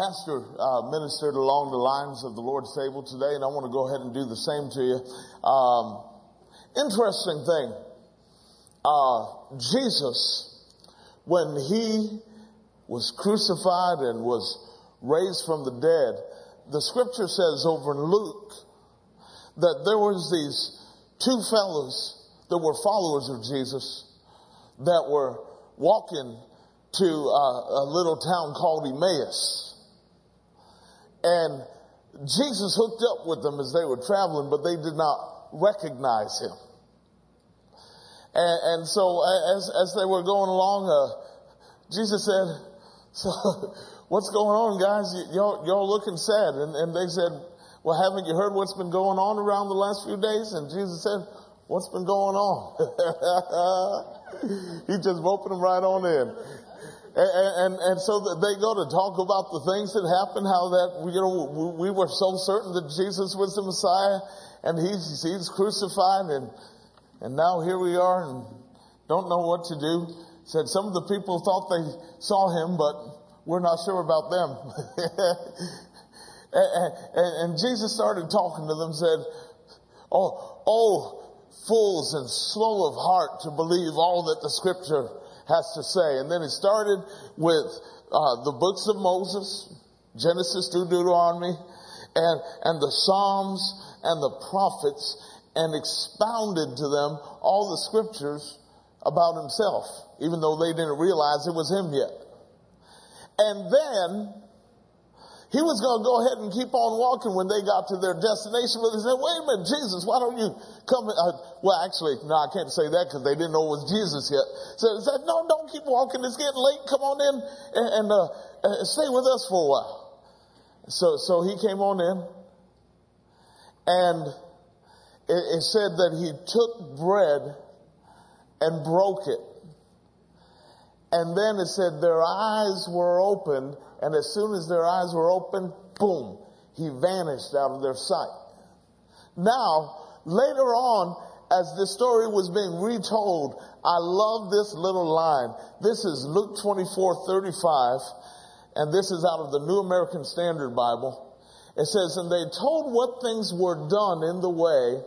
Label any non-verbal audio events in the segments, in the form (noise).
Pastor uh, ministered along the lines of the Lord's table today, and I want to go ahead and do the same to you. Um, interesting thing. Uh, Jesus, when he was crucified and was raised from the dead, the scripture says over in Luke that there was these two fellows that were followers of Jesus that were walking to uh, a little town called Emmaus. And Jesus hooked up with them as they were traveling, but they did not recognize him. And, and so as, as they were going along, uh, Jesus said, (laughs) so what's going on guys? Y'all, y'all looking sad. And, and they said, well, haven't you heard what's been going on around the last few days? And Jesus said, what's been going on? (laughs) he just opened them right on in. And, and, and so they go to talk about the things that happened, how that, you know, we were so certain that Jesus was the Messiah and he's, he's crucified and, and now here we are and don't know what to do. Said some of the people thought they saw him, but we're not sure about them. (laughs) and, and, and Jesus started talking to them, said, Oh, oh, fools and slow of heart to believe all that the scripture has to say. And then it started with uh, the books of Moses, Genesis through Deuteronomy, and, and the Psalms and the prophets, and expounded to them all the scriptures about himself, even though they didn't realize it was him yet. And then he was going to go ahead and keep on walking when they got to their destination, but they said, wait a minute, Jesus, why don't you come? Uh, well, actually, no, I can't say that because they didn't know it was Jesus yet. So they said, no, don't keep walking. It's getting late. Come on in and, and uh, stay with us for a while. So, so he came on in and it, it said that he took bread and broke it. And then it said their eyes were opened and as soon as their eyes were open, boom, he vanished out of their sight. Now, later on, as this story was being retold, I love this little line. This is Luke 24, 35, and this is out of the New American Standard Bible. It says, and they told what things were done in the way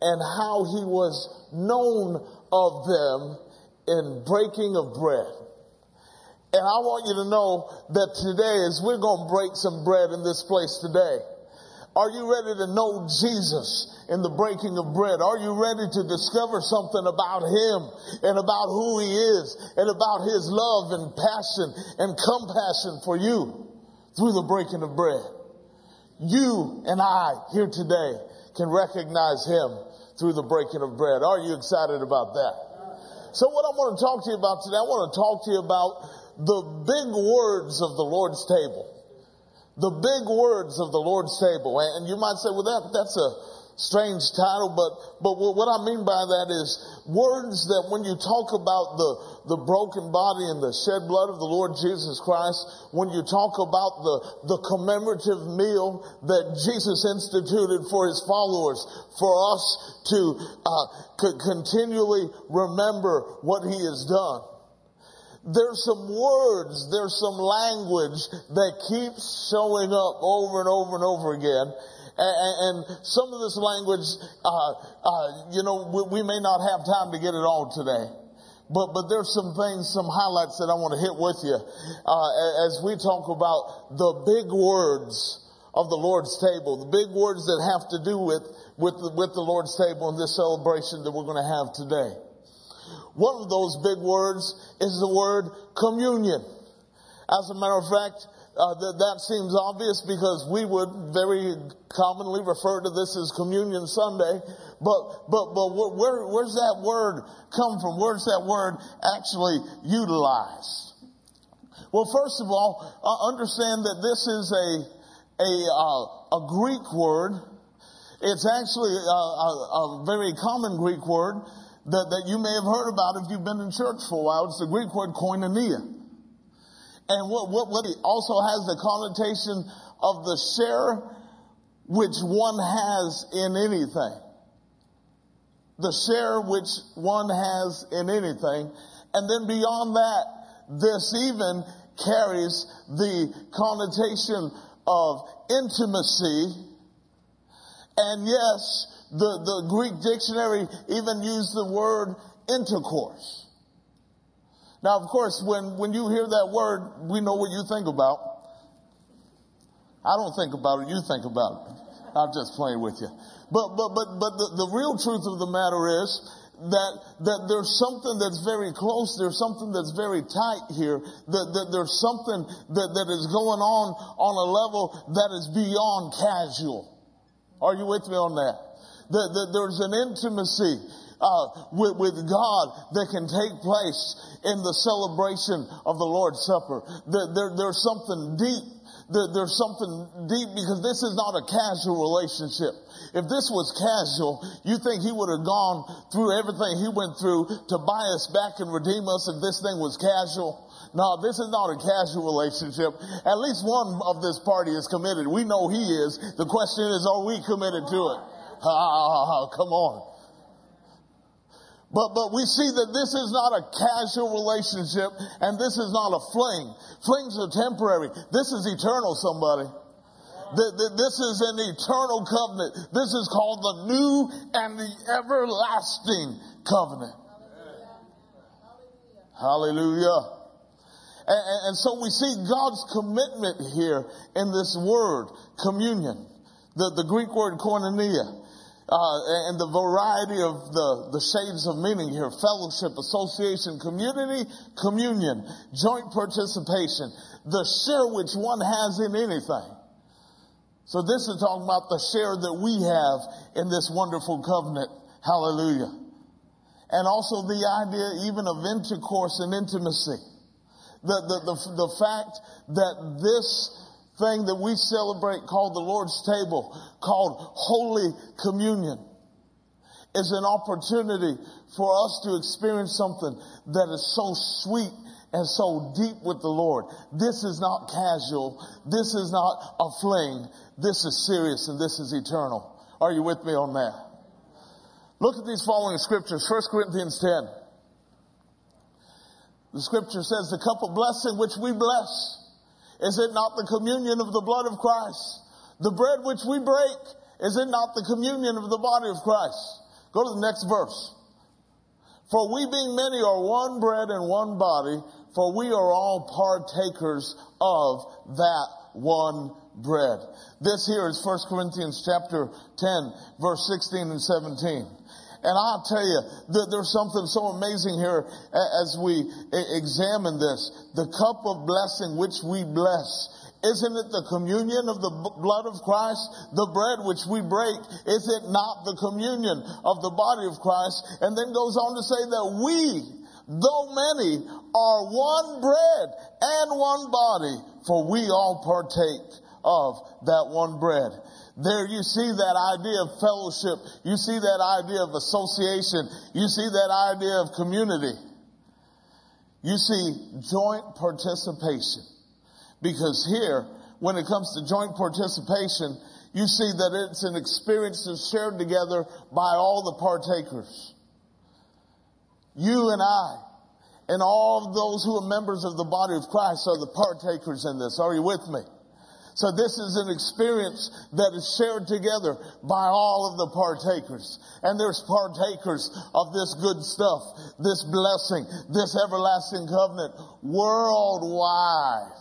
and how he was known of them in breaking of bread. And I want you to know that today, as we're going to break some bread in this place today, are you ready to know Jesus in the breaking of bread? Are you ready to discover something about Him and about who He is and about His love and passion and compassion for you through the breaking of bread? You and I here today can recognize Him through the breaking of bread. Are you excited about that? So what I want to talk to you about today, I want to talk to you about the big words of the Lord's table. The big words of the Lord's table. And you might say, well, that, that's a strange title, but, but what I mean by that is words that when you talk about the, the broken body and the shed blood of the Lord Jesus Christ, when you talk about the, the commemorative meal that Jesus instituted for his followers, for us to uh, continually remember what he has done there's some words, there's some language that keeps showing up over and over and over again. And, and some of this language, uh, uh, you know, we, we, may not have time to get it all today. But, but there's some things, some highlights that I want to hit with you, uh, as we talk about the big words of the Lord's table, the big words that have to do with, with, the, with the Lord's table and this celebration that we're going to have today. One of those big words is the word communion. As a matter of fact, uh, that, that seems obvious because we would very commonly refer to this as Communion Sunday. But, but, but where, where's that word come from? Where's that word actually utilized? Well, first of all, uh, understand that this is a, a, uh, a Greek word. It's actually a, a, a very common Greek word that, that you may have heard about if you've been in church for a while. It's the Greek word koinonia. And what, what, what it also has the connotation of the share which one has in anything. The share which one has in anything. And then beyond that, this even carries the connotation of intimacy. And yes, the, the Greek dictionary even used the word intercourse. Now, of course, when, when you hear that word, we know what you think about. I don't think about it, you think about it. I'm just playing with you. But, but, but, but the, the real truth of the matter is that, that there's something that's very close, there's something that's very tight here, that, that there's something that, that is going on on a level that is beyond casual. Are you with me on that? That, that there's an intimacy uh, with, with God that can take place in the celebration of the Lord's Supper. There, there, there's something deep there's something deep because this is not a casual relationship. If this was casual, you think he would have gone through everything he went through to buy us back and redeem us if this thing was casual? No, this is not a casual relationship. At least one of this party is committed. We know he is. The question is, are we committed to it? Ah, come on. But, but we see that this is not a casual relationship and this is not a fling. Flings are temporary. This is eternal, somebody. This is an eternal covenant. This is called the new and the everlasting covenant. Hallelujah. And, and, so we see God's commitment here in this word, communion. The, the Greek word koinonia uh, and the variety of the, the shades of meaning here fellowship, association, community, communion, joint participation, the share which one has in anything. So this is talking about the share that we have in this wonderful covenant. Hallelujah. And also the idea even of intercourse and intimacy. The, the, the, the fact that this thing that we celebrate called the Lord's table, called Holy Communion, is an opportunity for us to experience something that is so sweet and so deep with the Lord. This is not casual. This is not a fling. This is serious and this is eternal. Are you with me on that? Look at these following scriptures. 1 Corinthians 10. The scripture says, the cup of blessing which we bless is it not the communion of the blood of Christ? The bread which we break, is it not the communion of the body of Christ? Go to the next verse. For we being many are one bread and one body, for we are all partakers of that one bread. This here is 1 Corinthians chapter 10, verse 16 and 17. And I'll tell you, that there's something so amazing here as we examine this. The cup of blessing which we bless. Isn't it the communion of the blood of Christ? The bread which we break, is it not the communion of the body of Christ? And then goes on to say that we, though many, are one bread and one body, for we all partake of that one bread. There you see that idea of fellowship. You see that idea of association. You see that idea of community. You see joint participation. Because here, when it comes to joint participation, you see that it's an experience that's shared together by all the partakers. You and I, and all those who are members of the body of Christ are the partakers in this. Are you with me? So this is an experience that is shared together by all of the partakers. And there's partakers of this good stuff, this blessing, this everlasting covenant worldwide.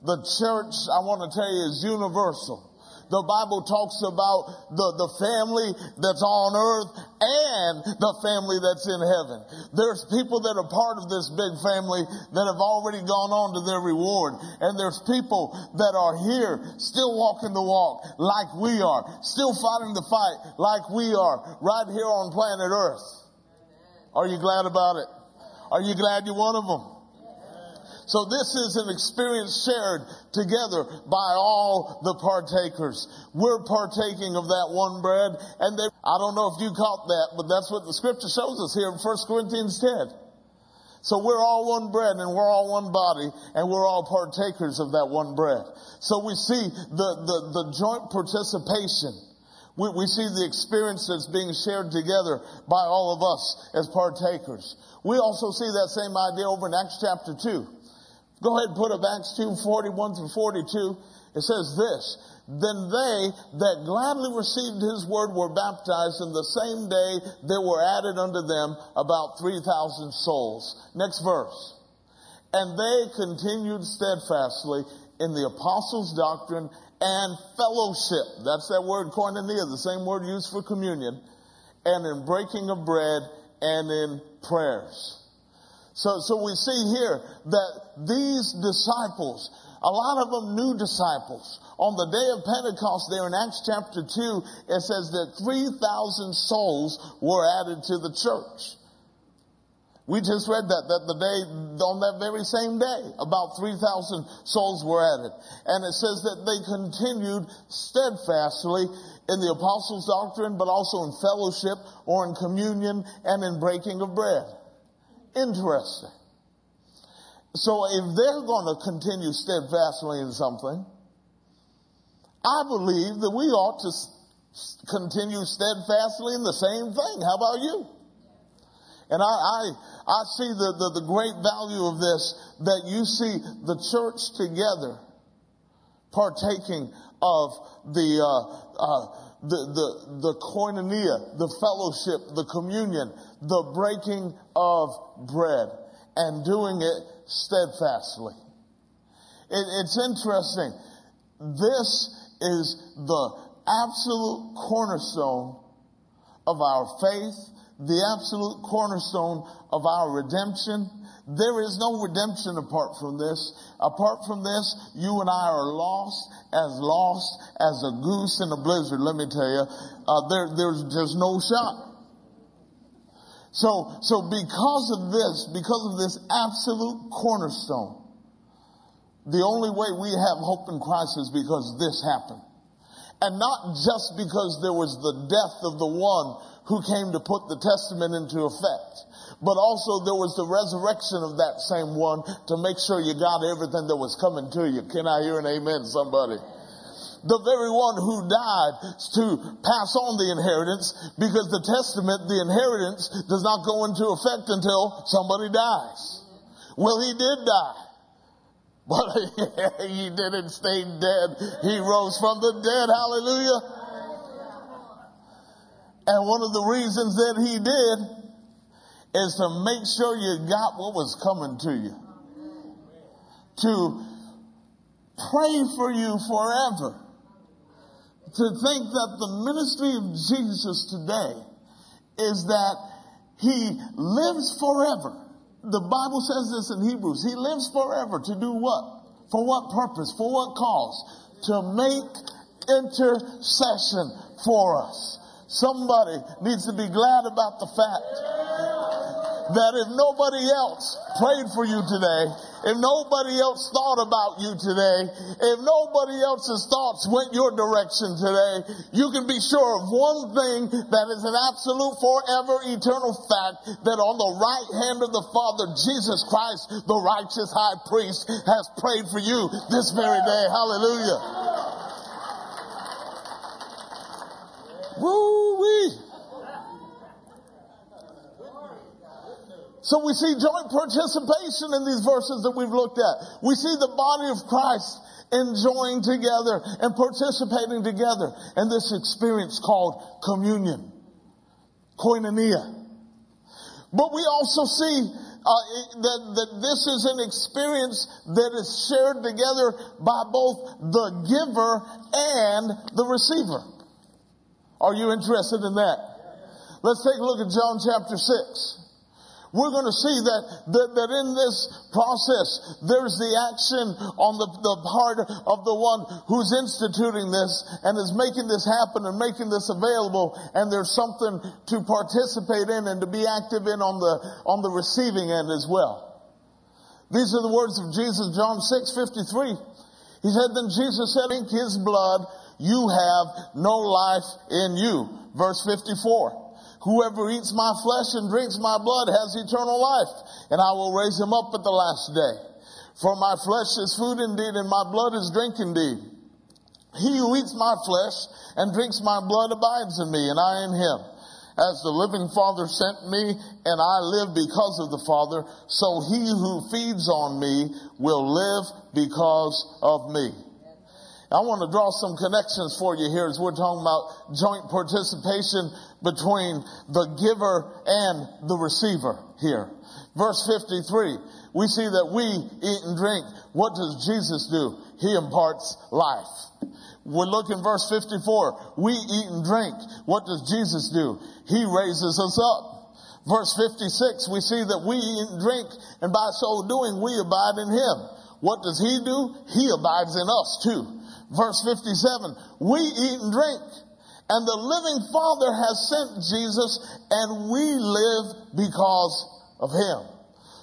The church, I want to tell you, is universal. The Bible talks about the, the family that's on earth and the family that's in heaven. There's people that are part of this big family that have already gone on to their reward. And there's people that are here still walking the walk like we are, still fighting the fight like we are right here on planet earth. Are you glad about it? Are you glad you're one of them? So this is an experience shared together by all the partakers. We're partaking of that one bread and they, I don't know if you caught that, but that's what the scripture shows us here in 1 Corinthians 10. So we're all one bread and we're all one body and we're all partakers of that one bread. So we see the, the, the joint participation. We, we see the experience that's being shared together by all of us as partakers. We also see that same idea over in Acts chapter 2 Go ahead and put up Acts 2, 41 through 42. It says this, Then they that gladly received his word were baptized, and the same day there were added unto them about 3,000 souls. Next verse. And they continued steadfastly in the apostles' doctrine and fellowship. That's that word koinonia, the same word used for communion. And in breaking of bread and in prayers. So, so we see here that these disciples, a lot of them new disciples. On the day of Pentecost there in Acts chapter 2, it says that 3,000 souls were added to the church. We just read that, that the day, on that very same day, about 3,000 souls were added. And it says that they continued steadfastly in the apostles' doctrine, but also in fellowship or in communion and in breaking of bread. Interesting. So if they're going to continue steadfastly in something, I believe that we ought to continue steadfastly in the same thing. How about you? And I, I, I see the, the, the great value of this, that you see the church together partaking of the, uh, uh, the, the, the koinonia, the fellowship, the communion, the breaking of bread, and doing it steadfastly. It, it's interesting. This is the absolute cornerstone of our faith the absolute cornerstone of our redemption. There is no redemption apart from this. Apart from this, you and I are lost, as lost as a goose in a blizzard, let me tell you. Uh, there, there's, just no shot. So, so because of this, because of this absolute cornerstone, the only way we have hope in Christ is because this happened. And not just because there was the death of the one who came to put the testament into effect. But also there was the resurrection of that same one to make sure you got everything that was coming to you. Can I hear an amen, somebody? The very one who died to pass on the inheritance because the testament, the inheritance does not go into effect until somebody dies. Well, he did die. (laughs) But he didn't stay dead. He rose from the dead. Hallelujah. And one of the reasons that he did is to make sure you got what was coming to you. To pray for you forever. To think that the ministry of Jesus today is that he lives forever. The Bible says this in Hebrews. He lives forever to do what? For what purpose? For what cause? To make intercession for us. Somebody needs to be glad about the fact that if nobody else prayed for you today, if nobody else thought about you today, if nobody else's thoughts went your direction today, you can be sure of one thing that is an absolute forever eternal fact that on the right hand of the Father, Jesus Christ, the righteous high priest, has prayed for you this very day. Hallelujah. Woo-wee. So we see joint participation in these verses that we've looked at. We see the body of Christ enjoying together and participating together in this experience called communion, koinonia. But we also see uh, that, that this is an experience that is shared together by both the giver and the receiver. Are you interested in that? Let's take a look at John chapter 6. We're going to see that, that, that in this process, there's the action on the, the part of the one who's instituting this and is making this happen and making this available. And there's something to participate in and to be active in on the, on the receiving end as well. These are the words of Jesus, John 6, 53. He said, then Jesus said, ink his blood you have no life in you. Verse 54. Whoever eats my flesh and drinks my blood has eternal life, and I will raise him up at the last day. For my flesh is food indeed, and my blood is drink indeed. He who eats my flesh and drinks my blood abides in me, and I in him. As the living Father sent me and I live because of the Father, so he who feeds on me will live because of me. I want to draw some connections for you here as we're talking about joint participation between the giver and the receiver here. Verse 53, we see that we eat and drink. What does Jesus do? He imparts life. We look in verse 54. We eat and drink. What does Jesus do? He raises us up. Verse 56, we see that we eat and drink, and by so doing, we abide in Him. What does He do? He abides in us too. Verse 57, we eat and drink, and the living Father has sent Jesus, and we live because of Him.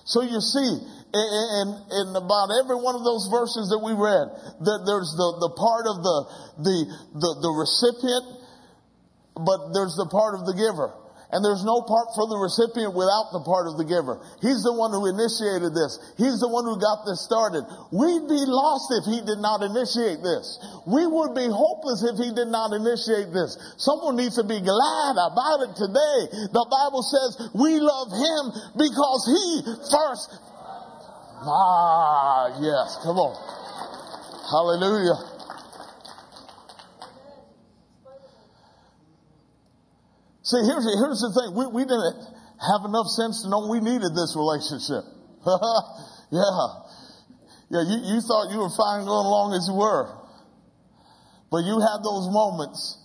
So you see, in, in about every one of those verses that we read, that there's the, the part of the, the, the, the recipient, but there's the part of the giver. And there's no part for the recipient without the part of the giver. He's the one who initiated this. He's the one who got this started. We'd be lost if he did not initiate this. We would be hopeless if he did not initiate this. Someone needs to be glad about it today. The Bible says we love him because he first. Ah, yes. Come on. Hallelujah. See, here's, here's the thing. We, we didn't have enough sense to know we needed this relationship. (laughs) yeah. Yeah, you, you thought you were fine going along as you were. But you had those moments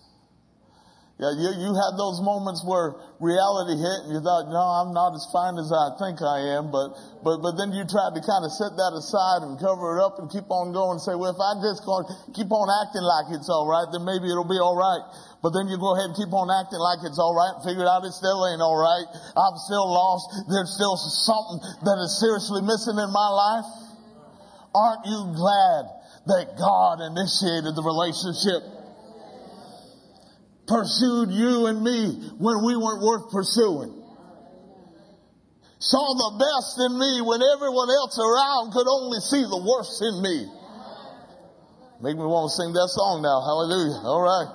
yeah, you, you had those moments where reality hit and you thought, no, I'm not as fine as I think I am, but, but, but then you tried to kind of set that aside and cover it up and keep on going and say, well, if I just keep on acting like it's alright, then maybe it'll be alright. But then you go ahead and keep on acting like it's alright and figure out it still ain't alright. I'm still lost. There's still something that is seriously missing in my life. Aren't you glad that God initiated the relationship? Pursued you and me when we weren't worth pursuing. Saw the best in me when everyone else around could only see the worst in me. Make me want to sing that song now. Hallelujah. All right.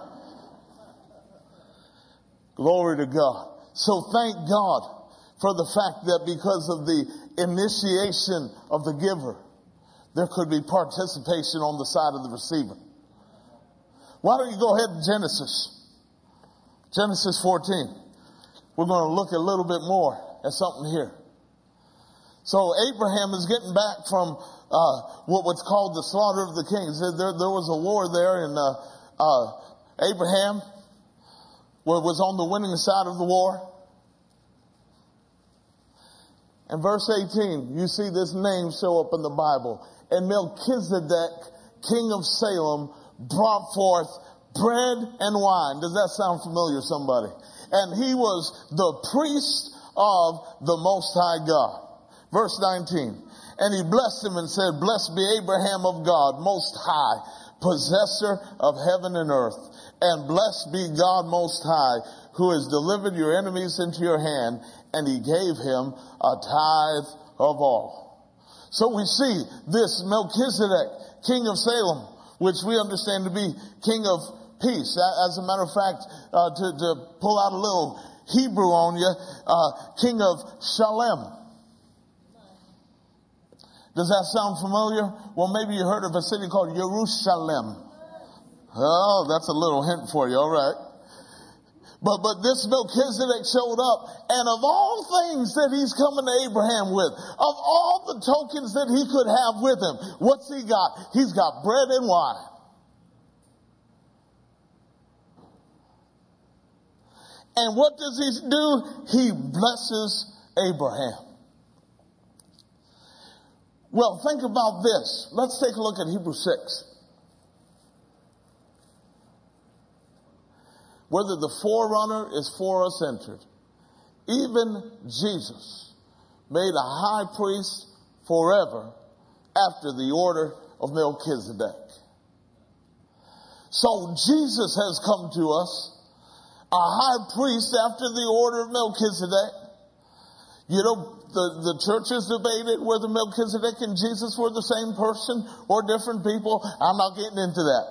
Glory to God. So thank God for the fact that because of the initiation of the giver, there could be participation on the side of the receiver. Why don't you go ahead to Genesis? Genesis 14. We're going to look a little bit more at something here. So Abraham is getting back from uh, what was called the slaughter of the kings. There, there was a war there, and uh, uh, Abraham was on the winning side of the war. And verse 18, you see this name show up in the Bible. And Melchizedek, king of Salem, brought forth bread and wine. Does that sound familiar, somebody? And he was the priest of the Most High God. Verse 19. And he blessed him and said, Blessed be Abraham of God, Most High, possessor of heaven and earth. And blessed be God Most High, who has delivered your enemies into your hand. And he gave him a tithe of all. So we see this Melchizedek, king of Salem, which we understand to be king of peace. As a matter of fact, uh, to, to, pull out a little Hebrew on you, uh, king of Shalem. Does that sound familiar? Well, maybe you heard of a city called Jerusalem. Oh, that's a little hint for you. All right. But, but this Melchizedek showed up, and of all things that he's coming to Abraham with, of all the tokens that he could have with him, what's he got? He's got bread and wine. And what does he do? He blesses Abraham. Well, think about this. Let's take a look at Hebrew 6. Whether the forerunner is for us entered, even Jesus made a high priest forever after the order of Melchizedek. So Jesus has come to us a high priest after the order of Melchizedek. You know, the, the churches debated whether Melchizedek and Jesus were the same person or different people. I'm not getting into that.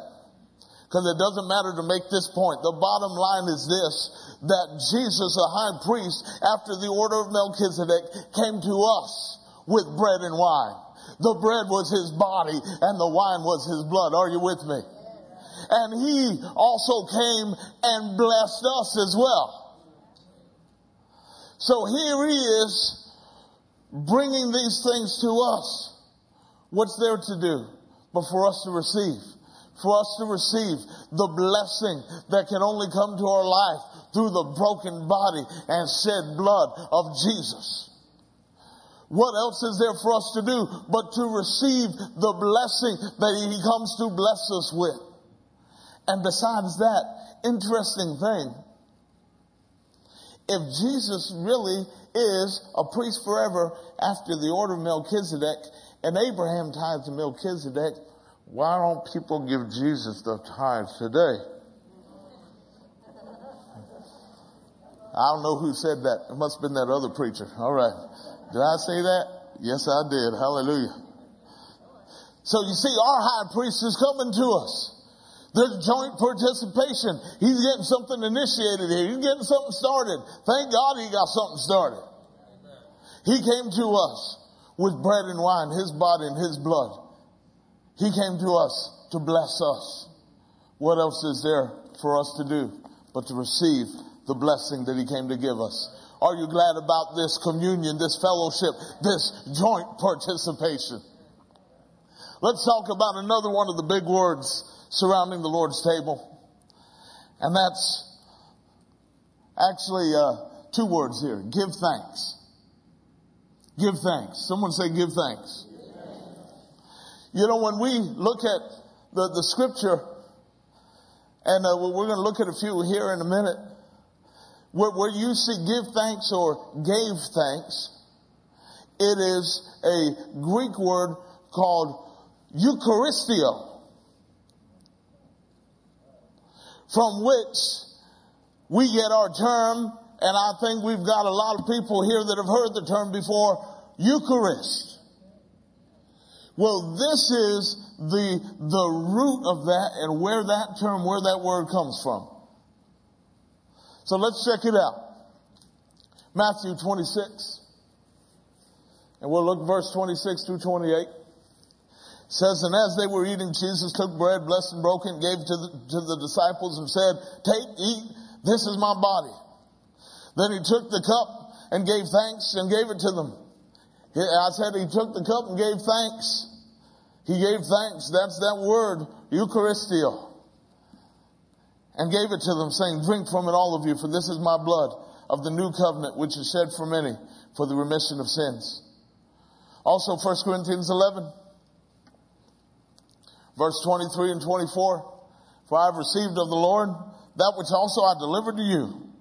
because it doesn't matter to make this point. The bottom line is this, that Jesus, the high priest, after the order of Melchizedek, came to us with bread and wine. The bread was his body and the wine was his blood. Are you with me? And he also came and blessed us as well. So here he is bringing these things to us. What's there to do but for us to receive? for us to receive the blessing that can only come to our life through the broken body and shed blood of Jesus. What else is there for us to do but to receive the blessing that He comes to bless us with? And besides that, interesting thing, if Jesus really is a priest forever after the order of Melchizedek, and Abraham tied to Melchizedek, why don't people give Jesus the tithes today? I don't know who said that. It must have been that other preacher. All right. Did I say that? Yes, I did. Hallelujah. So you see, our high priest is coming to us. There's joint participation. He's getting something initiated here. He's getting something started. Thank God he got something started. He came to us with bread and wine, his body and his blood. He came to us to bless us. What else is there for us to do but to receive the blessing that He came to give us? Are you glad about this communion, this fellowship, this joint participation? Let's talk about another one of the big words surrounding the Lord's table. And that's actually uh, two words here. Give thanks. Give thanks. Someone say give thanks. You know, when we look at the, the scripture, and uh, we're going to look at a few here in a minute, where, where you see give thanks or gave thanks, it is a Greek word called Eucharisteo, from which we get our term, and I think we've got a lot of people here that have heard the term before, Eucharist. Well, this is the, the root of that and where that term, where that word comes from. So let's check it out. Matthew 26. And we'll look verse 26 through 28. Says, And as they were eating, Jesus took bread, blessed and broken, gave to the, to the disciples and said, Take, eat, this is my body. Then he took the cup and gave thanks and gave it to them. I said he took the cup and gave thanks. He gave thanks. That's that word, Eucharisteo. And gave it to them saying, drink from it all of you, for this is my blood of the new covenant, which is shed for many for the remission of sins. Also 1 Corinthians 11, verse 23 and 24. For I have received of the Lord that which also I delivered to you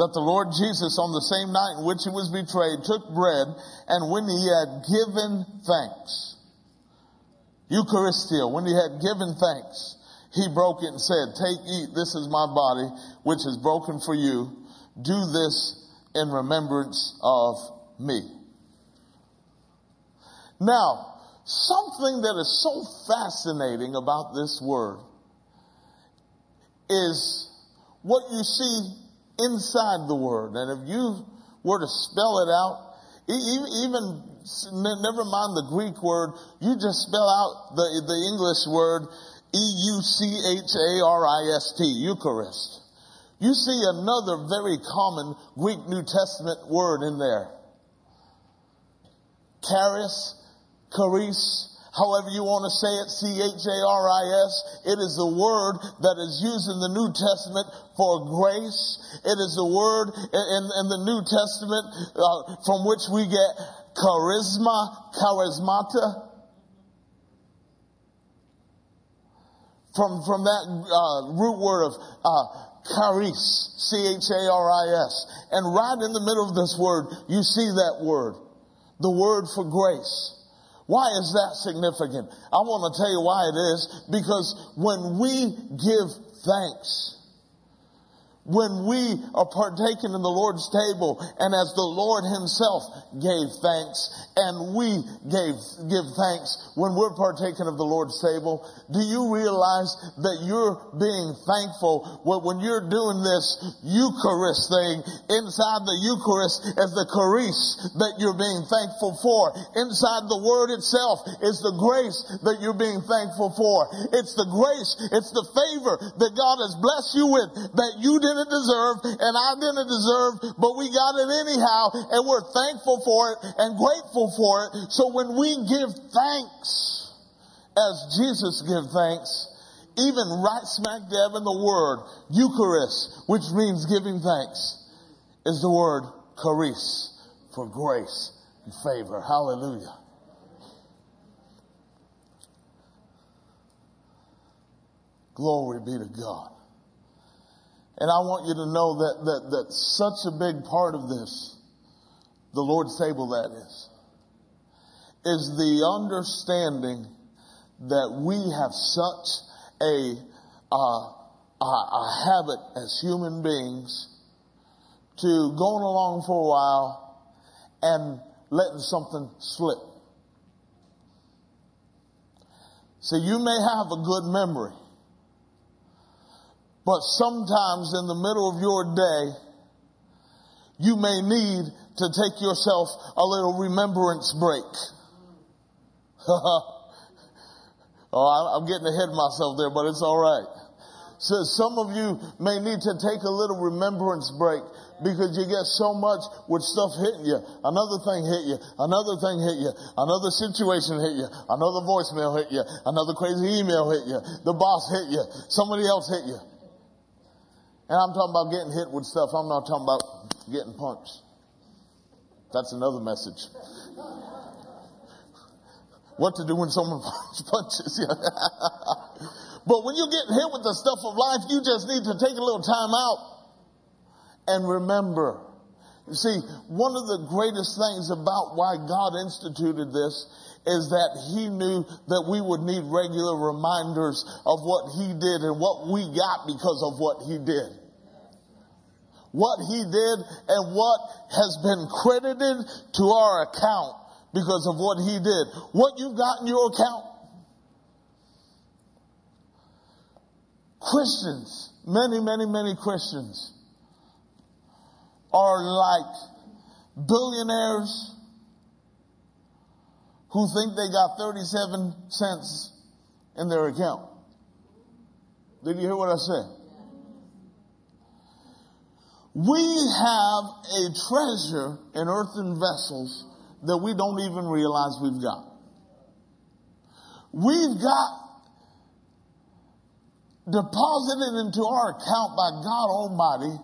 that the Lord Jesus on the same night in which he was betrayed took bread and when he had given thanks, Eucharisteo, when he had given thanks, he broke it and said, take, eat, this is my body, which is broken for you. Do this in remembrance of me. Now, something that is so fascinating about this word is what you see inside the word. And if you were to spell it out, even never mind the Greek word, you just spell out the, the English word E-U-C-H-A-R-I-S-T, Eucharist. You see another very common Greek New Testament word in there. Charis, charis, however you want to say it, C-H-A-R-I-S. It is the word that is used in the New Testament for grace. It is the word in, in the New Testament uh, from which we get charisma, charismata. From, from that uh, root word of uh, charis, C-H-A-R-I-S. And right in the middle of this word, you see that word. The word for grace. Why is that significant? I want to tell you why it is. Because when we give thanks, when we are partaking in the Lord's table and as the Lord himself gave thanks and we gave, give thanks when we're partaking of the Lord's table, do you realize that you're being thankful when you're doing this Eucharist thing inside the Eucharist as the charis that you're being thankful for. Inside the word itself is the grace that you're being thankful for. It's the grace, it's the favor that God has blessed you with that you didn't deserve and I didn't deserve, but we got it anyhow and we're thankful for it and grateful for it. So when we give thanks, as Jesus gave thanks, even right smack dab in the word, Eucharist, which means giving thanks, is the word charis for grace and favor. Hallelujah. Glory be to God. And I want you to know that, that, that such a big part of this, the Lord's table that is, is the understanding that we have such a, uh, a, a habit as human beings to going along for a while and letting something slip. So you may have a good memory. But sometimes in the middle of your day, you may need to take yourself a little remembrance break. (laughs) oh, I'm getting ahead of myself there, but it's all right. So some of you may need to take a little remembrance break because you get so much with stuff hitting you. Another thing hit you. Another thing hit you. Another situation hit you. Another voicemail hit you. Another crazy email hit you. The boss hit you. Somebody else hit you. And I'm talking about getting hit with stuff. I'm not talking about getting punched. That's another message. what to do when someone (laughs) punches you. (laughs) but when you're getting hit with the stuff of life, you just need to take a little time out and remember. You see, one of the greatest things about why God instituted this is that he knew that we would need regular reminders of what he did and what we got because of what he did. What he did and what has been credited to our account because of what he did. What you've got in your account. Christians, many, many, many Christians are like billionaires who think they got 37 cents in their account. Did you hear what I said? We have a treasure in earthen vessels that we don't even realize we've got. We've got deposited into our account by God Almighty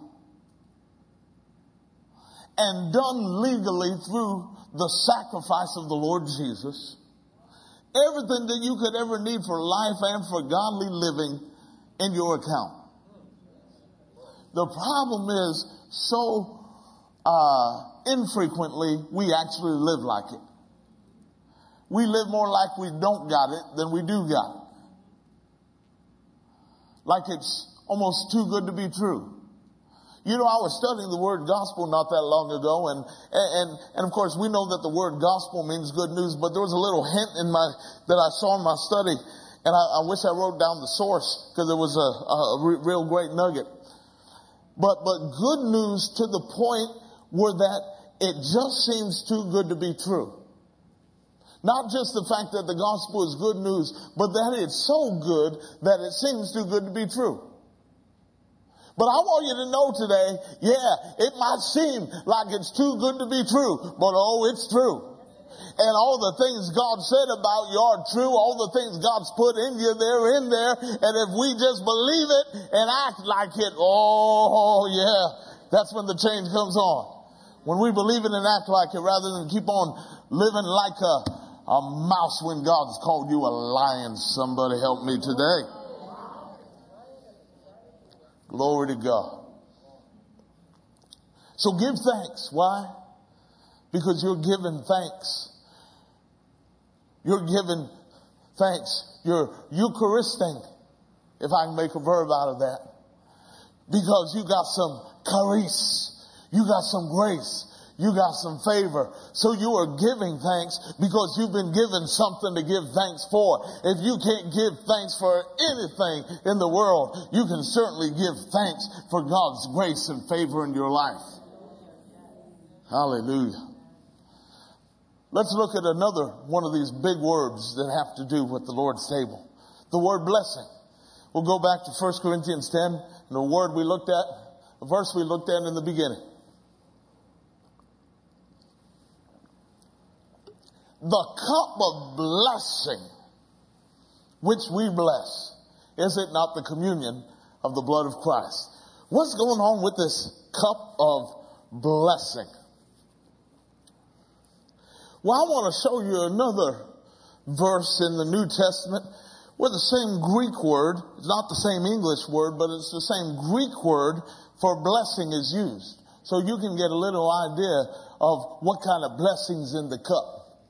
and done legally through the sacrifice of the Lord Jesus. Everything that you could ever need for life and for godly living in your account. The problem is so uh, infrequently we actually live like it. We live more like we don't got it than we do got it. Like it's almost too good to be true. You know, I was studying the word gospel not that long ago, and, and, and of course we know that the word gospel means good news, but there was a little hint in my, that I saw in my study, and I, I wish I wrote down the source, because it was a, a real great nugget. But, but good news to the point where that it just seems too good to be true. Not just the fact that the gospel is good news, but that it's so good that it seems too good to be true. But I want you to know today, yeah, it might seem like it's too good to be true, but oh, it's true. And all the things God said about you are true. All the things God's put in you, they're in there. And if we just believe it and act like it, oh yeah, that's when the change comes on. When we believe it and act like it rather than keep on living like a, a mouse when God's called you a lion. Somebody help me today. Glory to God. So give thanks. Why? Because you're giving thanks. You're giving thanks. You're Eucharisting, if I can make a verb out of that. because you got some charis. You got some grace. You got some favor. So you are giving thanks because you've been given something to give thanks for. If you can't give thanks for anything in the world, you can certainly give thanks for God's grace and favor in your life. Hallelujah. Let's look at another one of these big words that have to do with the Lord's table. The word blessing. We'll go back to 1 Corinthians 10 and the word we looked at, the verse we looked at in the beginning. the cup of blessing which we bless. Is it not the communion of the blood of Christ? What's going on with this cup of blessing? Well, I want to show you another verse in the New Testament where the same Greek word, it's not the same English word, but it's the same Greek word for blessing is used. So you can get a little idea of what kind of blessings in the cup.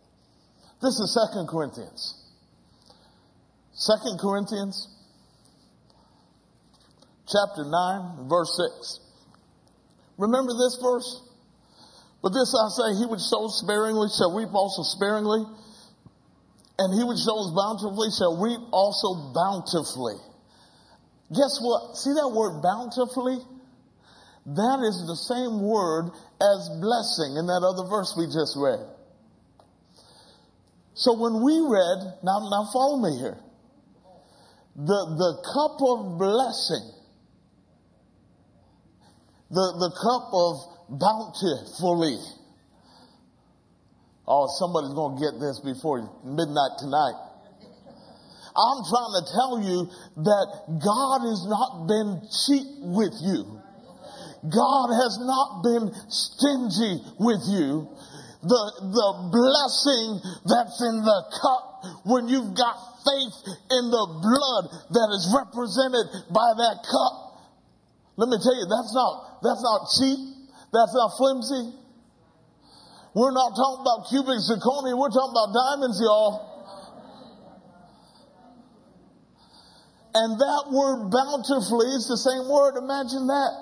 This is Second Corinthians. Second Corinthians chapter 9, verse 6. Remember this verse? But this I say, he which sows sparingly shall reap also sparingly, and he which sows bountifully shall reap also bountifully. Guess what? See that word bountifully? That is the same word as blessing in that other verse we just read. So when we read, now, now follow me here. The, the cup of blessing, the, the cup of bountifully. Oh, somebody's going to get this before midnight tonight. I'm trying to tell you that God has not been cheap with you. God has not been stingy with you the, the blessing that's in the cup when you've got faith in the blood that is represented by that cup. Let me tell you, that's not, that's not cheap. That's not flimsy. We're not talking about cubic zirconia. We're talking about diamonds, y'all. And that word bountifully is the same word. Imagine that.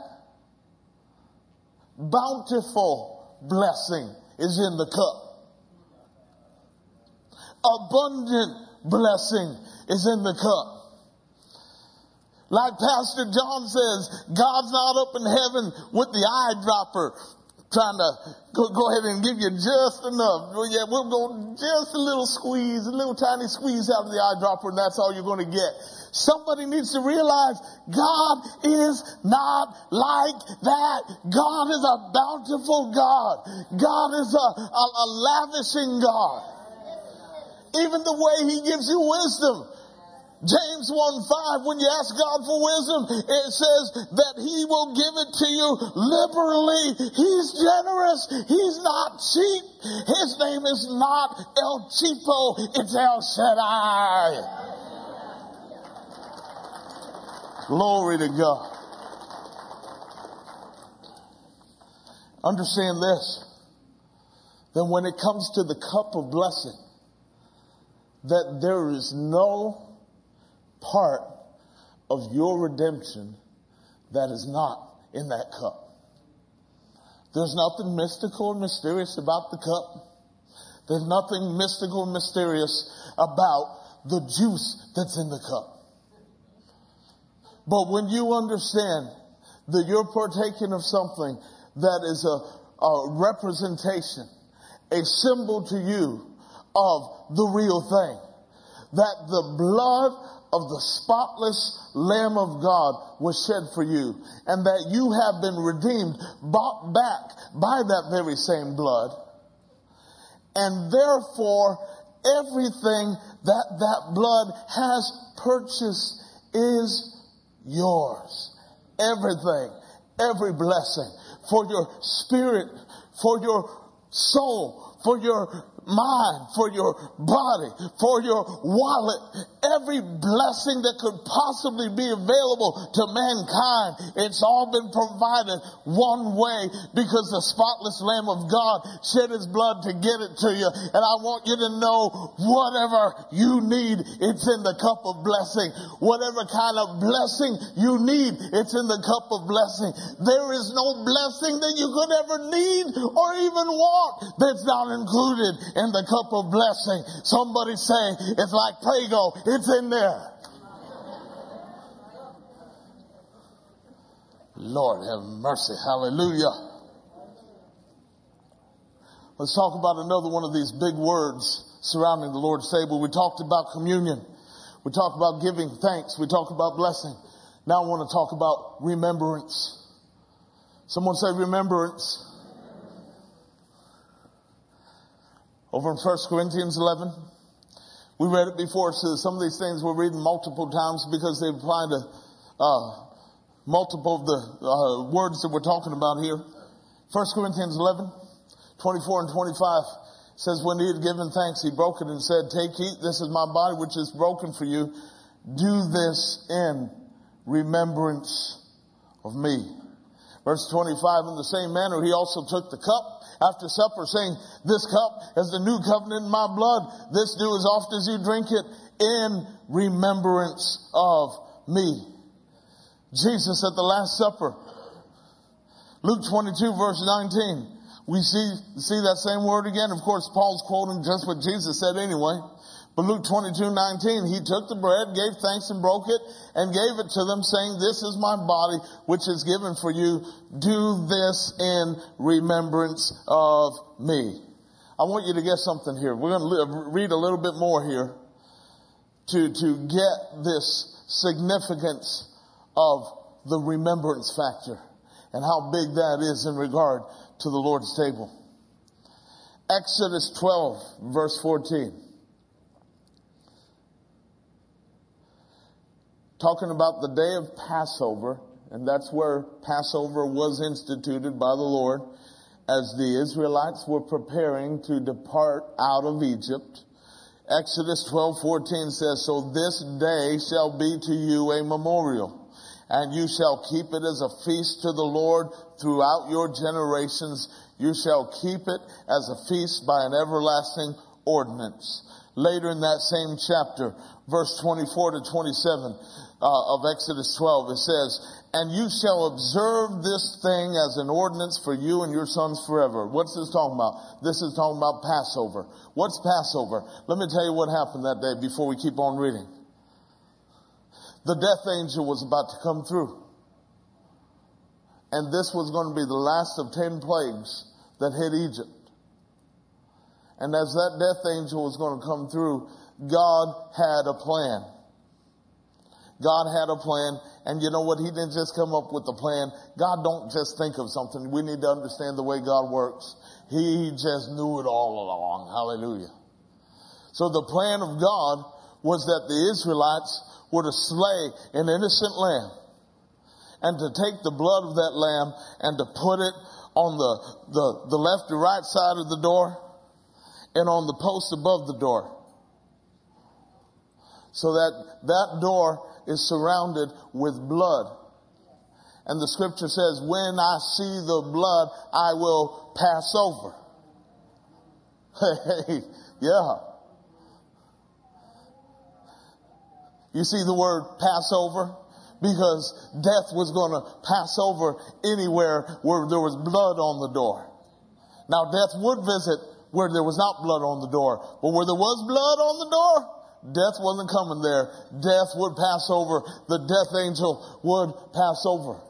Bountiful blessing is in the cup. Abundant blessing is in the cup. Like Pastor John says, God's not up in heaven with the eyedropper trying to go, go ahead and give you just enough. Well, yeah, we'll go just a little squeeze, a little tiny squeeze out of the eyedropper and that's all you're going to get. Somebody needs to realize God is not like that. God is a bountiful God. God is a, a, a lavishing God. Even the way He gives you wisdom. James 1 5, when you ask God for wisdom, it says that He will give it to you liberally. He's generous. He's not cheap. His name is not El Cheapo. It's El Shaddai. Glory to God. Understand this. That when it comes to the cup of blessing, that there is no part of your redemption that is not in that cup. There's nothing mystical or mysterious about the cup. There's nothing mystical and mysterious about the juice that's in the cup. But when you understand that you're partaking of something that is a, a representation, a symbol to you of the real thing, that the blood of the spotless Lamb of God was shed for you, and that you have been redeemed, bought back by that very same blood. And therefore, everything that that blood has purchased is yours. Everything, every blessing for your spirit, for your soul, for your mind, for your body, for your wallet, every blessing that could possibly be available to mankind. It's all been provided one way because the spotless Lamb of God shed his blood to get it to you. And I want you to know whatever you need, it's in the cup of blessing. Whatever kind of blessing you need, it's in the cup of blessing. There is no blessing that you could ever need or even want that's not included in the cup of blessing. Somebody say, it's like Prego, it's in there. Lord have mercy. Hallelujah. Let's talk about another one of these big words surrounding the Lord's table. We talked about communion. We talked about giving thanks. We talked about blessing. Now I want to talk about remembrance. Someone say remembrance. Over in 1 Corinthians 11, we read it before, so some of these things we're reading multiple times because they apply to uh, multiple of the uh, words that we're talking about here. 1 Corinthians 11, 24 and 25 says, When he had given thanks, he broke it and said, Take, eat, this is my body which is broken for you. Do this in remembrance of me. Verse 25, in the same manner, he also took the cup after supper saying, this cup is the new covenant in my blood. This do as oft as you drink it in remembrance of me. Jesus at the Last Supper. Luke 22 verse 19. We see, see that same word again. Of course, Paul's quoting just what Jesus said anyway. But Luke 22, 19, he took the bread, gave thanks and broke it and gave it to them saying, this is my body which is given for you. Do this in remembrance of me. I want you to get something here. We're going to read a little bit more here to, to get this significance of the remembrance factor and how big that is in regard to the Lord's table. Exodus 12 verse 14. Talking about the day of Passover, and that's where Passover was instituted by the Lord as the Israelites were preparing to depart out of Egypt. Exodus 12:14 says, "So this day shall be to you a memorial, and you shall keep it as a feast to the Lord throughout your generations. You shall keep it as a feast by an everlasting ordinance." Later in that same chapter, verse 24 to 27, uh, of Exodus 12. It says, and you shall observe this thing as an ordinance for you and your sons forever. What's this talking about? This is talking about Passover. What's Passover? Let me tell you what happened that day before we keep on reading. The death angel was about to come through. And this was going to be the last of ten plagues that hit Egypt. And as that death angel was going to come through, God had a plan. God had a plan, and you know what? He didn't just come up with the plan. God don't just think of something. We need to understand the way God works. He just knew it all along. Hallelujah. So the plan of God was that the Israelites were to slay an innocent lamb and to take the blood of that lamb and to put it on the, the, the left or right side of the door and on the post above the door. So that that door is surrounded with blood. And the scripture says, when I see the blood, I will pass over. (laughs) Hey, yeah. You see the word Passover? Because death was going to pass over anywhere where there was blood on the door. Now death would visit where there was not blood on the door, but where there was blood on the door, Death wasn't coming there. Death would pass over. The death angel would pass over.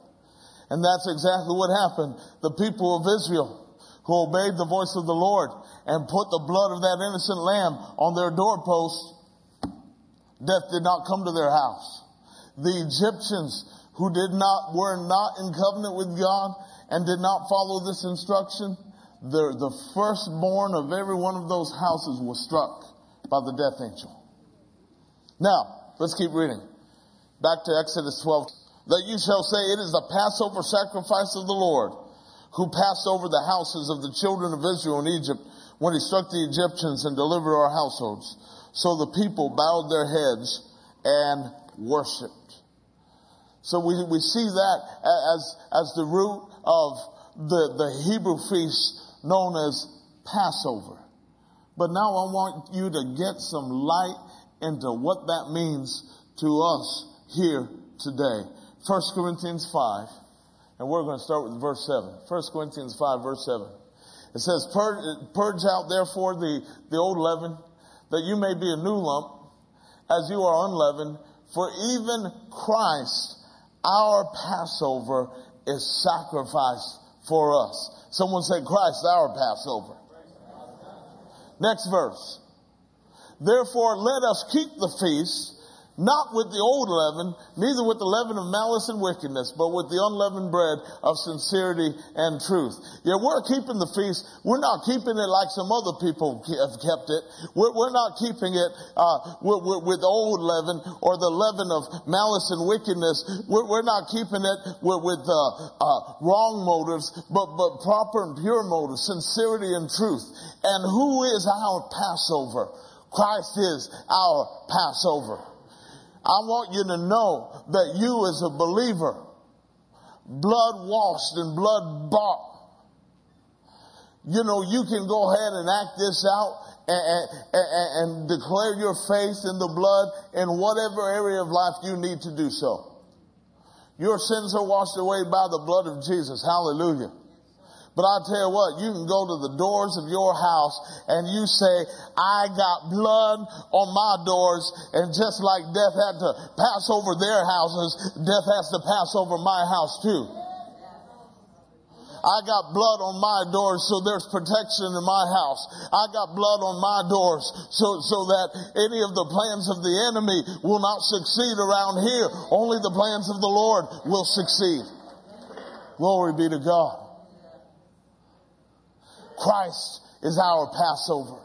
And that's exactly what happened. The people of Israel who obeyed the voice of the Lord and put the blood of that innocent lamb on their doorposts, death did not come to their house. The Egyptians who did not, were not in covenant with God and did not follow this instruction, the, the firstborn of every one of those houses was struck by the death angel. Now, let's keep reading. Back to Exodus 12. That you shall say, it is the Passover sacrifice of the Lord, who passed over the houses of the children of Israel in Egypt when he struck the Egyptians and delivered our households. So the people bowed their heads and worshiped. So we, we see that as, as the root of the, the Hebrew feast known as Passover. But now I want you to get some light into what that means to us here today. 1 Corinthians 5, and we're going to start with verse 7. 1 Corinthians 5, verse 7. It says, Purge, purge out therefore the, the old leaven, that you may be a new lump, as you are unleavened, for even Christ, our Passover, is sacrificed for us. Someone say, Christ, our Passover. Next verse. Therefore, let us keep the feast not with the old leaven, neither with the leaven of malice and wickedness, but with the unleavened bread of sincerity and truth. Yeah, we're keeping the feast. We're not keeping it like some other people have kept it. We're, we're not keeping it uh, with, with, old leaven or the leaven of malice and wickedness. We're, we're not keeping it with, with uh, uh, wrong motives, but, but proper and pure motives, sincerity and truth. And who is our Passover? Christ is our Passover. I want you to know that you as a believer, blood washed and blood bought, you know, you can go ahead and act this out and, and, and, declare your faith in the blood in whatever area of life you need to do so. Your sins are washed away by the blood of Jesus. Hallelujah. But I tell you what, you can go to the doors of your house and you say, I got blood on my doors. And just like death had to pass over their houses, death has to pass over my house too. I got blood on my doors, so there's protection in my house. I got blood on my doors, so, so that any of the plans of the enemy will not succeed around here. Only the plans of the Lord will succeed. Glory be to God. Christ is our Passover.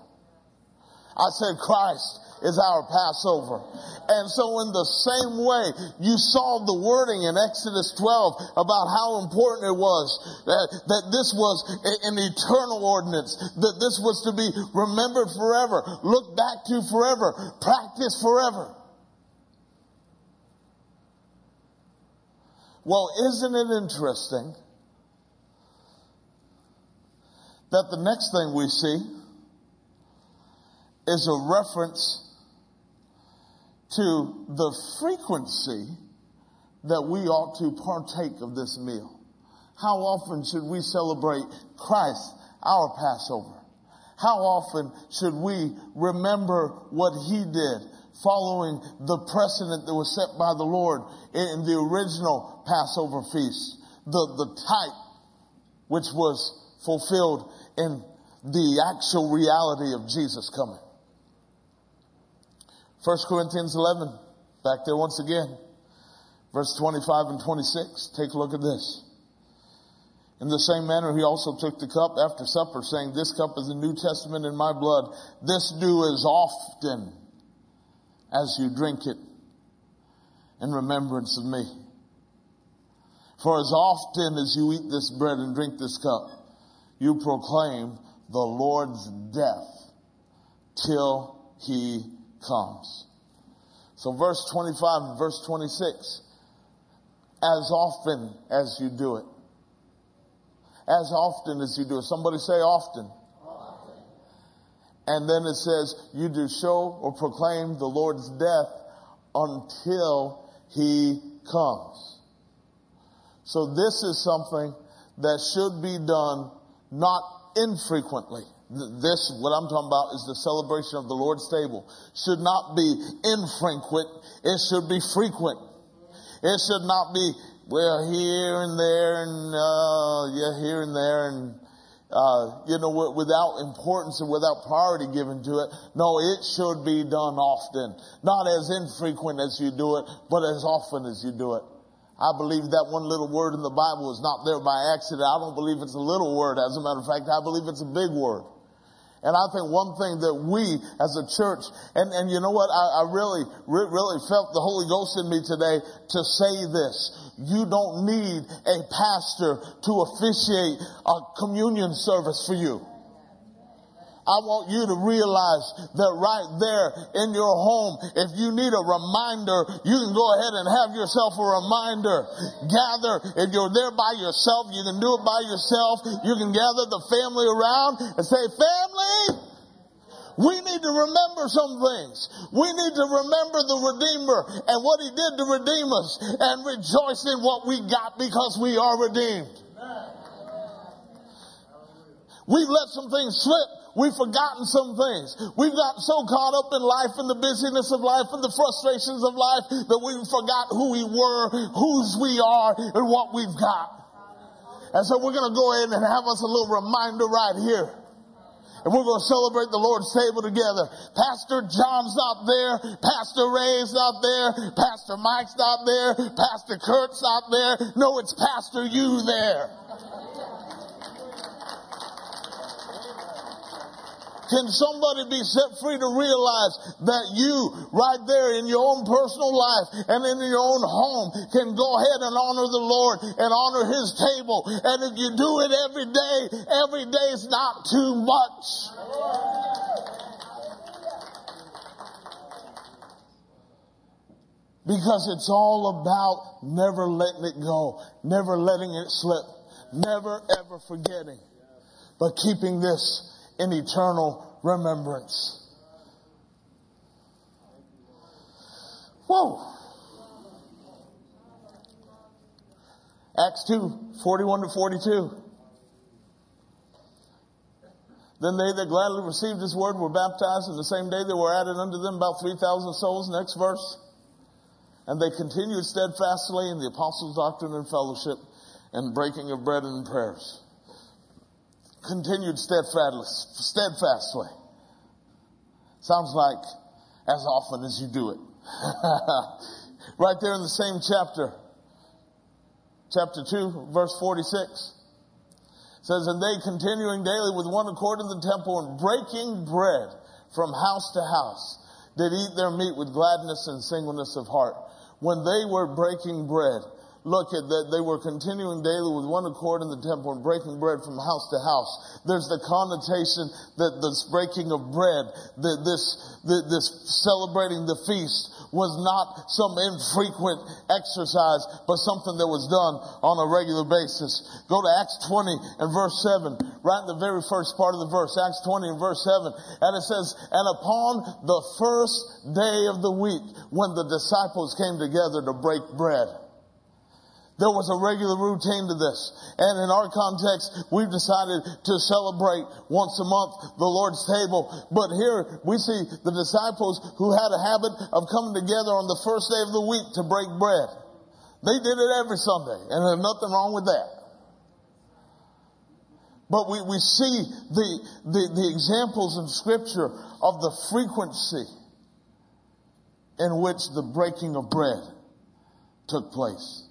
I said Christ is our Passover. And so in the same way, you saw the wording in Exodus 12 about how important it was that, that this was an eternal ordinance, that this was to be remembered forever, looked back to forever, practiced forever. Well, isn't it interesting that the next thing we see is a reference to the frequency that we ought to partake of this meal. How often should we celebrate Christ, our Passover? How often should we remember what he did following the precedent that was set by the Lord in the original Passover feast? The, the type which was fulfilled in the actual reality of Jesus coming. 1 Corinthians 11, back there once again, verse 25 and 26. Take a look at this. In the same manner, he also took the cup after supper, saying, This cup is the New Testament in my blood. This do as often as you drink it in remembrance of me. For as often as you eat this bread and drink this cup, you proclaim the Lord's death till he comes. So verse 25 and verse 26, as often as you do it. As often as you do it. Somebody say often. often. And then it says, you do show or proclaim the Lord's death until he comes. So this is something that should be done not infrequently. This, what I'm talking about is the celebration of the Lord's table. Should not be infrequent. It should be frequent. It should not be, well, here and there and, uh, yeah, here and there and, uh, you know, without importance and without priority given to it. No, it should be done often. Not as infrequent as you do it, but as often as you do it. I believe that one little word in the Bible is not there by accident. I don't believe it's a little word. As a matter of fact, I believe it's a big word. And I think one thing that we as a church, and, and you know what, I, I really, really felt the Holy Ghost in me today to say this. You don't need a pastor to officiate a communion service for you. I want you to realize that right there in your home, if you need a reminder, you can go ahead and have yourself a reminder. Gather. If you're there by yourself, you can do it by yourself. You can gather the family around and say, family, we need to remember some things. We need to remember the Redeemer and what He did to redeem us and rejoice in what we got because we are redeemed. We've let some things slip. We've forgotten some things. We've got so caught up in life and the busyness of life and the frustrations of life that we forgot who we were, whose we are, and what we've got. And so we're going to go ahead and have us a little reminder right here. And we're going to celebrate the Lord's table together. Pastor John's not there. Pastor Ray's not there. Pastor Mike's not there. Pastor Kurt's not there. No, it's Pastor you there. Can somebody be set free to realize that you, right there in your own personal life and in your own home, can go ahead and honor the Lord and honor His table? And if you do it every day, every day is not too much. Because it's all about never letting it go, never letting it slip, never ever forgetting, but keeping this in eternal remembrance. Whoa. Acts 2, 41 to 42. Then they that gladly received his word were baptized, and the same day there were added unto them about 3,000 souls. Next verse. And they continued steadfastly in the apostles' doctrine and fellowship, and breaking of bread and prayers continued steadfastly. Sounds like as often as you do it. (laughs) right there in the same chapter, chapter 2, verse 46 says, And they continuing daily with one accord in the temple and breaking bread from house to house did eat their meat with gladness and singleness of heart. When they were breaking bread, look at that they were continuing daily with one accord in the temple and breaking bread from house to house. There's the connotation that this breaking of bread, that this, this celebrating the feast was not some infrequent exercise, but something that was done on a regular basis. Go to Acts 20 and verse 7, right in the very first part of the verse, Acts 20 and verse 7, and it says, And upon the first day of the week, when the disciples came together to break bread, there was a regular routine to this. And in our context, we've decided to celebrate once a month the Lord's table. But here we see the disciples who had a habit of coming together on the first day of the week to break bread. They did it every Sunday, and there's nothing wrong with that. But we, we see the, the, the examples in Scripture of the frequency in which the breaking of bread took place.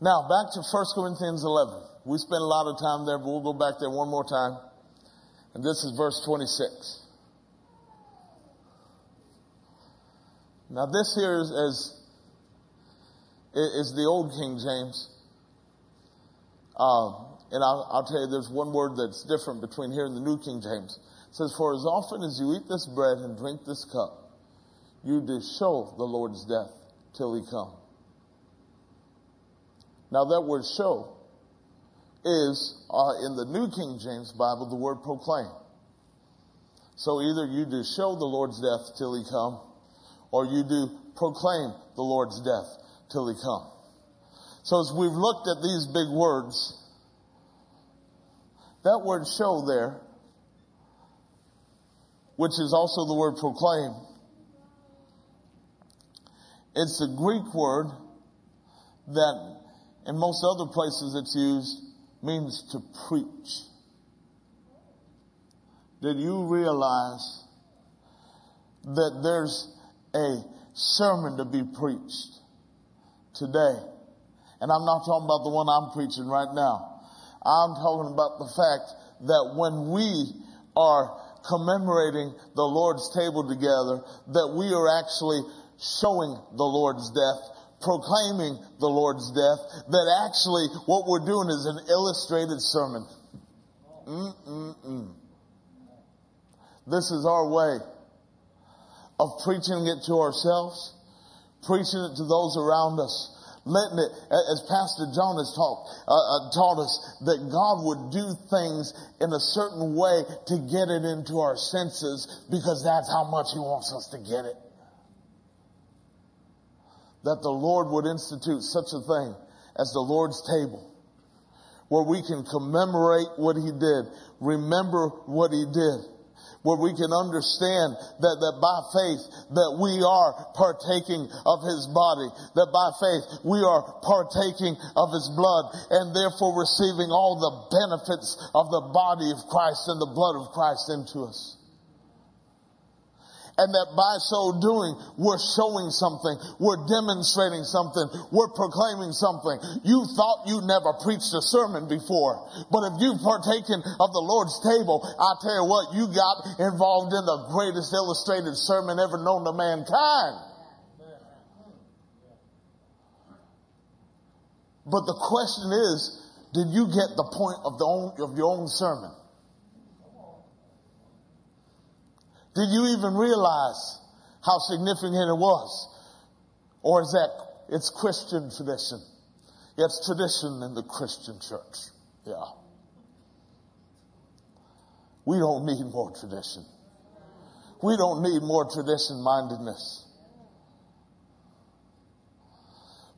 Now, back to 1 Corinthians 11. We spent a lot of time there, but we'll go back there one more time. And this is verse 26. Now, this here is, is, is the old King James. Um, and I'll, I'll, tell you, there's one word that's different between here and the New King James. It says, For as often as you eat this bread and drink this cup, you do show the Lord's death till he come. Now that word show is, uh, in the New King James Bible, the word proclaim. So either you do show the Lord's death till he come, or you do proclaim the Lord's death till he come. So as we've looked at these big words, that word show there, which is also the word proclaim, it's a Greek word that in most other places it's used, means to preach. Did you realize that there's a sermon to be preached today? And I'm not talking about the one I'm preaching right now. I'm talking about the fact that when we are commemorating the Lord's table together, that we are actually showing the Lord's death proclaiming the Lord's death, that actually what we're doing is an illustrated sermon. Mm-mm-mm. This is our way of preaching it to ourselves, preaching it to those around us, letting it, as Pastor John has uh, uh, taught us, that God would do things in a certain way to get it into our senses because that's how much He wants us to get it. That the Lord would institute such a thing as the Lord's table where we can commemorate what He did, remember what He did where we can understand that, that by faith that we are partaking of his body, that by faith we are partaking of his blood and therefore receiving all the benefits of the body of Christ and the blood of Christ into us and that by so doing, we're showing something, we're demonstrating something, we're proclaiming something. You thought you never preached a sermon before, but if you've partaken of the Lord's table, I tell you what, you got involved in the greatest illustrated sermon ever known to mankind. But the question is, did you get the point of, the own, of your own sermon? Did you even realize how significant it was? Or is that it's Christian tradition? It's tradition in the Christian church. Yeah. We don't need more tradition. We don't need more tradition mindedness.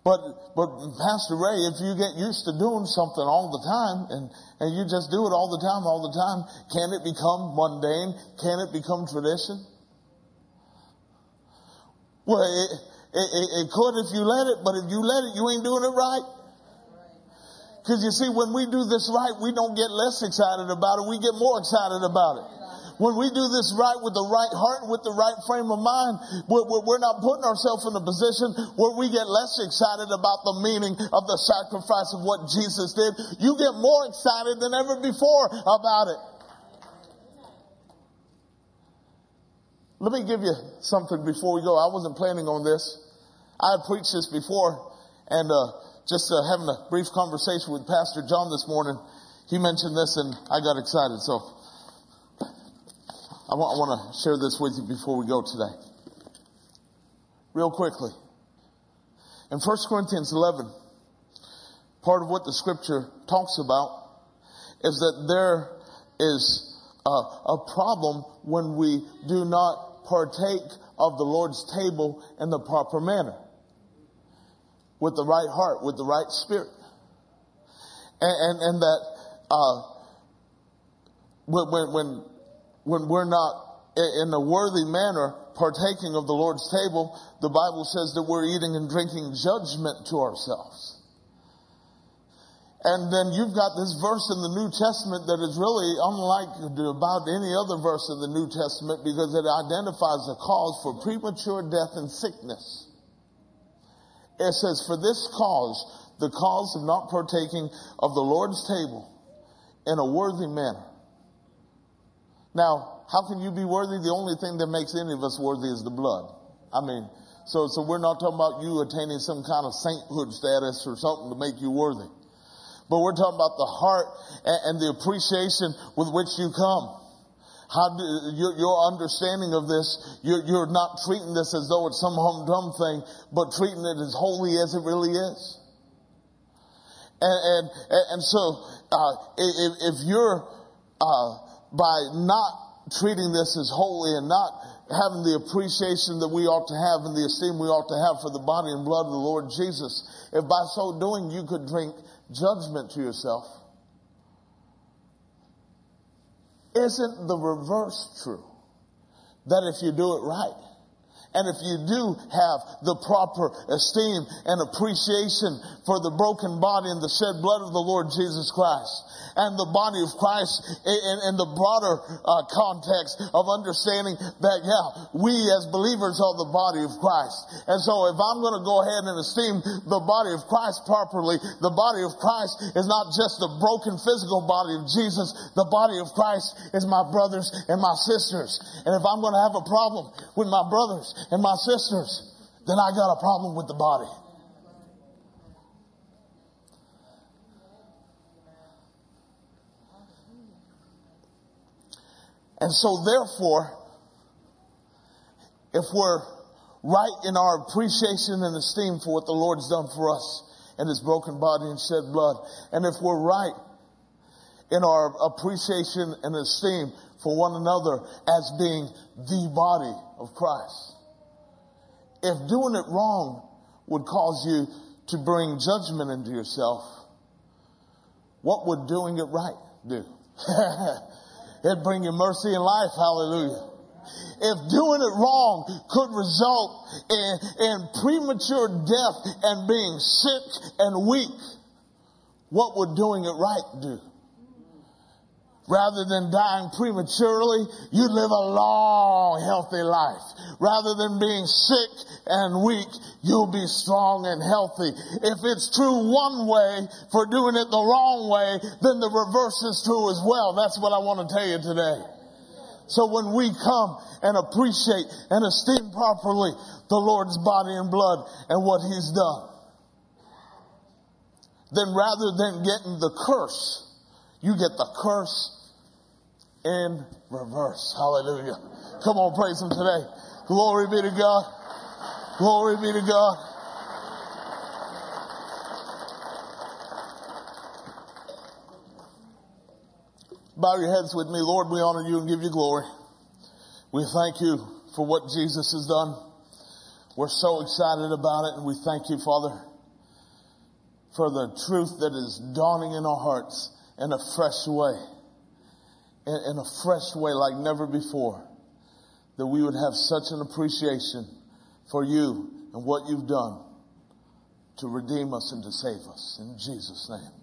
But, but Pastor Ray, if you get used to doing something all the time and, and you just do it all the time, all the time, can it become mundane? Can it become tradition? Well, it, it, it could if you let it, but if you let it, you ain't doing it right. Because you see, when we do this right, we don't get less excited about it. We get more excited about it. When we do this right with the right heart, with the right frame of mind, we're, we're not putting ourselves in a position where we get less excited about the meaning of the sacrifice of what Jesus did. You get more excited than ever before about it. Let me give you something before we go. I wasn't planning on this. I had preached this before, and uh, just uh, having a brief conversation with Pastor John this morning, he mentioned this, and I got excited. So I want, I want to share this with you before we go today. Real quickly. In 1 Corinthians 11, part of what the scripture talks about is that there is a, a problem when we do not partake of the Lord's table in the proper manner. With the right heart, with the right spirit. And, and, and that, uh, when, when, when we're not in a worthy manner partaking of the Lord's table, the Bible says that we're eating and drinking judgment to ourselves. And then you've got this verse in the New Testament that is really unlike about any other verse in the New Testament because it identifies the cause for premature death and sickness. It says, for this cause, the cause of not partaking of the Lord's table in a worthy manner now, how can you be worthy? The only thing that makes any of us worthy is the blood. I mean, so, so we're not talking about you attaining some kind of sainthood status or something to make you worthy. But we're talking about the heart and, and the appreciation with which you come. How do, your, your understanding of this, you're, you're not treating this as though it's some humdrum thing, but treating it as holy as it really is. And, and, and so, uh, if, if you're, uh, by not treating this as holy and not having the appreciation that we ought to have and the esteem we ought to have for the body and blood of the Lord Jesus, if by so doing you could drink judgment to yourself, isn't the reverse true? That if you do it right, and if you do have the proper esteem and appreciation for the broken body and the shed blood of the Lord Jesus Christ, and the body of Christ in, in the broader uh, context of understanding that, yeah, we as believers are the body of Christ. And so if I'm going to go ahead and esteem the body of Christ properly, the body of Christ is not just the broken physical body of Jesus. The body of Christ is my brothers and my sisters. And if I'm going to have a problem with my brothers and my sisters, then I got a problem with the body. And so therefore, if we're right in our appreciation and esteem for what the Lord's done for us and his broken body and shed blood, and if we're right in our appreciation and esteem for one another as being the body of Christ, if doing it wrong would cause you to bring judgment into yourself, what would doing it right do? (laughs) It'd bring you mercy and life. Hallelujah. If doing it wrong could result in, in premature death and being sick and weak, what would doing it right do? Rather than dying prematurely, you live a long, healthy life. Rather than being sick and weak, you'll be strong and healthy. If it's true one way for doing it the wrong way, then the reverse is true as well. That's what I want to tell you today. So when we come and appreciate and esteem properly the Lord's body and blood and what He's done, then rather than getting the curse, you get the curse in reverse. Hallelujah. Come on, praise Him today. Glory be to God. Glory be to God. Bow your heads with me. Lord, we honor you and give you glory. We thank you for what Jesus has done. We're so excited about it and we thank you, Father, for the truth that is dawning in our hearts in a fresh way in, in a fresh way like never before. That we would have such an appreciation for you and what you've done to redeem us and to save us. In Jesus' name.